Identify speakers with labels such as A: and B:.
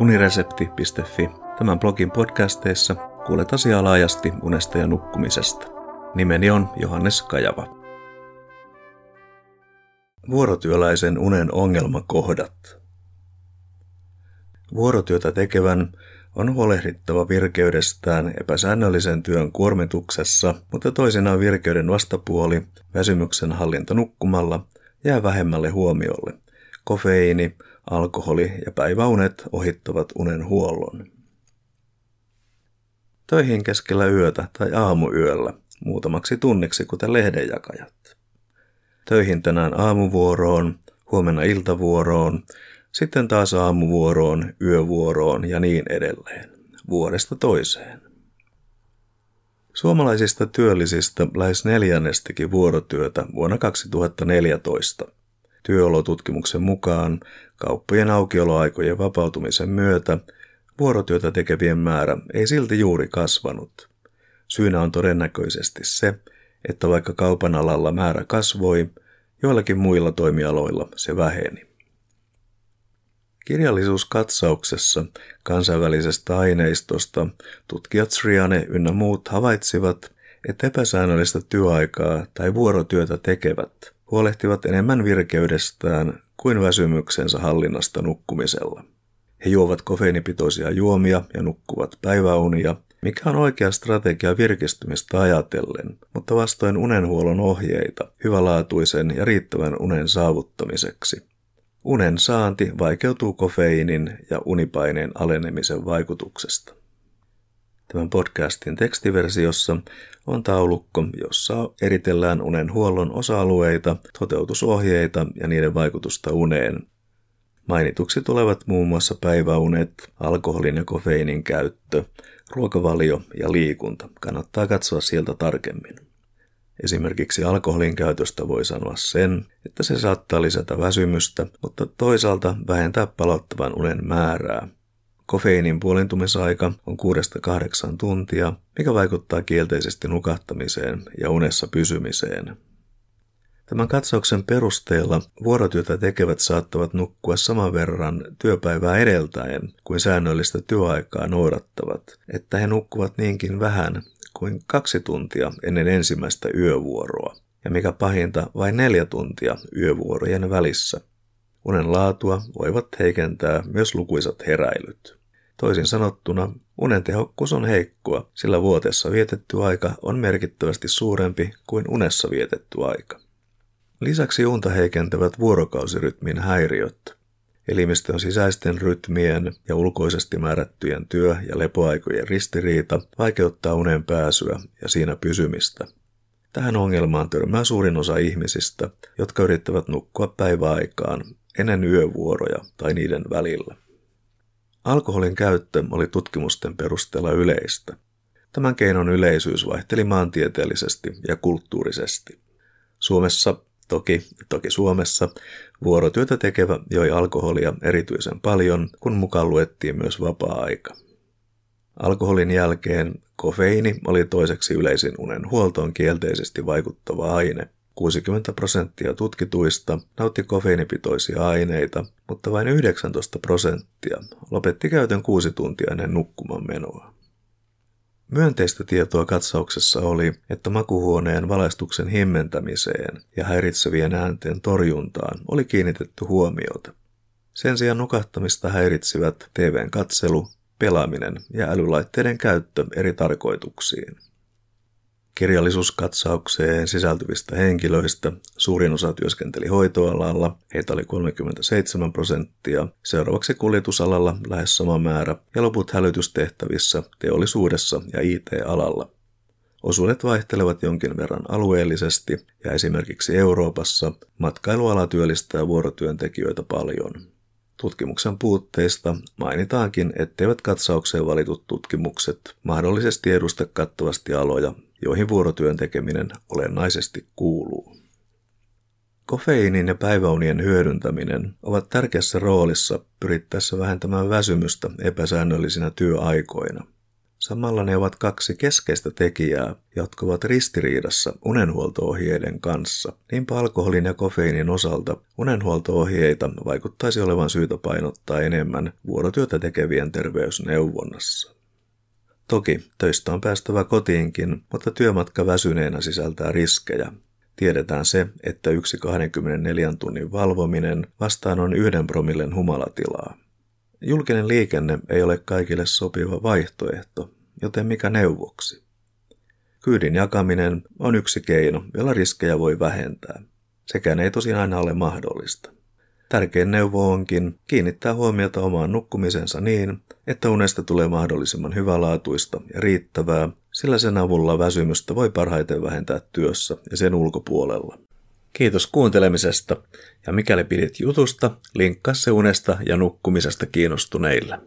A: uniresepti.fi. Tämän blogin podcasteissa kuulet asiaa laajasti unesta ja nukkumisesta. Nimeni on Johannes Kajava. Vuorotyöläisen unen ongelmakohdat. Vuorotyötä tekevän on huolehdittava virkeydestään epäsäännöllisen työn kuormituksessa, mutta toisinaan virkeyden vastapuoli, väsymyksen hallinta nukkumalla, jää vähemmälle huomiolle. Kofeiini, alkoholi ja päiväunet ohittavat unen huollon. Töihin keskellä yötä tai aamuyöllä, muutamaksi tunniksi kuten lehdenjakajat. Töihin tänään aamuvuoroon, huomenna iltavuoroon, sitten taas aamuvuoroon, yövuoroon ja niin edelleen, vuodesta toiseen. Suomalaisista työllisistä lähes neljännestäkin vuorotyötä vuonna 2014. Työolotutkimuksen mukaan kauppojen aukioloaikojen vapautumisen myötä vuorotyötä tekevien määrä ei silti juuri kasvanut. Syynä on todennäköisesti se, että vaikka kaupan alalla määrä kasvoi, joillakin muilla toimialoilla se väheni. Kirjallisuuskatsauksessa kansainvälisestä aineistosta tutkijat Sriane ynnä muut havaitsivat, että epäsäännöllistä työaikaa tai vuorotyötä tekevät huolehtivat enemmän virkeydestään kuin väsymyksensä hallinnasta nukkumisella. He juovat kofeiinipitoisia juomia ja nukkuvat päiväunia, mikä on oikea strategia virkistymistä ajatellen, mutta vastoin unenhuollon ohjeita hyvälaatuisen ja riittävän unen saavuttamiseksi. Unen saanti vaikeutuu kofeiinin ja unipaineen alenemisen vaikutuksesta. Tämän podcastin tekstiversiossa on taulukko, jossa eritellään unen huollon osa-alueita, toteutusohjeita ja niiden vaikutusta uneen. Mainituksi tulevat muun muassa päiväunet, alkoholin ja kofeiinin käyttö, ruokavalio ja liikunta. Kannattaa katsoa sieltä tarkemmin. Esimerkiksi alkoholin käytöstä voi sanoa sen, että se saattaa lisätä väsymystä, mutta toisaalta vähentää palottavan unen määrää. Kofeiinin puolintumisaika on 6-8 tuntia, mikä vaikuttaa kielteisesti nukahtamiseen ja unessa pysymiseen. Tämän katsauksen perusteella vuorotyötä tekevät saattavat nukkua saman verran työpäivää edeltäen kuin säännöllistä työaikaa noudattavat, että he nukkuvat niinkin vähän, kuin kaksi tuntia ennen ensimmäistä yövuoroa, ja mikä pahinta, vain neljä tuntia yövuorojen välissä. Unen laatua voivat heikentää myös lukuisat heräilyt. Toisin sanottuna, unen tehokkuus on heikkoa, sillä vuotessa vietetty aika on merkittävästi suurempi kuin unessa vietetty aika. Lisäksi unta heikentävät vuorokausirytmin häiriöt. Elimistön sisäisten rytmien ja ulkoisesti määrättyjen työ- ja lepoaikojen ristiriita vaikeuttaa unen pääsyä ja siinä pysymistä. Tähän ongelmaan törmää suurin osa ihmisistä, jotka yrittävät nukkua päiväaikaan ennen yövuoroja tai niiden välillä. Alkoholin käyttö oli tutkimusten perusteella yleistä. Tämän keinon yleisyys vaihteli maantieteellisesti ja kulttuurisesti. Suomessa Toki, toki Suomessa vuorotyötä tekevä joi alkoholia erityisen paljon, kun mukaan luettiin myös vapaa-aika. Alkoholin jälkeen kofeiini oli toiseksi yleisin unen huoltoon kielteisesti vaikuttava aine. 60 prosenttia tutkituista nautti kofeiinipitoisia aineita, mutta vain 19 prosenttia lopetti käytön kuusi tuntia ennen nukkuman menoa. Myönteistä tietoa katsauksessa oli, että makuhuoneen valaistuksen himmentämiseen ja häiritsevien äänten torjuntaan oli kiinnitetty huomiota. Sen sijaan nukahtamista häiritsivät TVn katselu, pelaaminen ja älylaitteiden käyttö eri tarkoituksiin. Kirjallisuuskatsaukseen sisältyvistä henkilöistä suurin osa työskenteli hoitoalalla, heitä oli 37 prosenttia, seuraavaksi kuljetusalalla lähes sama määrä ja loput hälytystehtävissä, teollisuudessa ja IT-alalla. Osuudet vaihtelevat jonkin verran alueellisesti ja esimerkiksi Euroopassa matkailuala työllistää vuorotyöntekijöitä paljon. Tutkimuksen puutteista mainitaankin, etteivät katsaukseen valitut tutkimukset mahdollisesti edusta kattavasti aloja, joihin vuorotyön tekeminen olennaisesti kuuluu. Kofeiinin ja päiväunien hyödyntäminen ovat tärkeässä roolissa pyrittäessä vähentämään väsymystä epäsäännöllisinä työaikoina. Samalla ne ovat kaksi keskeistä tekijää, jotka ovat ristiriidassa unenhuoltoohjeiden kanssa. Niinpä alkoholin ja kofeiinin osalta unenhuoltoohjeita vaikuttaisi olevan syytä painottaa enemmän vuorotyötä tekevien terveysneuvonnassa. Toki töistä on päästävä kotiinkin, mutta työmatka väsyneenä sisältää riskejä. Tiedetään se, että yksi 24 tunnin valvominen vastaan on yhden promillen humalatilaa. Julkinen liikenne ei ole kaikille sopiva vaihtoehto, joten mikä neuvoksi? Kyydin jakaminen on yksi keino, jolla riskejä voi vähentää. Sekään ei tosiaan aina ole mahdollista. Tärkein neuvo onkin kiinnittää huomiota omaan nukkumisensa niin, että unesta tulee mahdollisimman hyvälaatuista ja riittävää, sillä sen avulla väsymystä voi parhaiten vähentää työssä ja sen ulkopuolella. Kiitos kuuntelemisesta ja mikäli pidit jutusta, linkkaa se unesta ja nukkumisesta kiinnostuneille.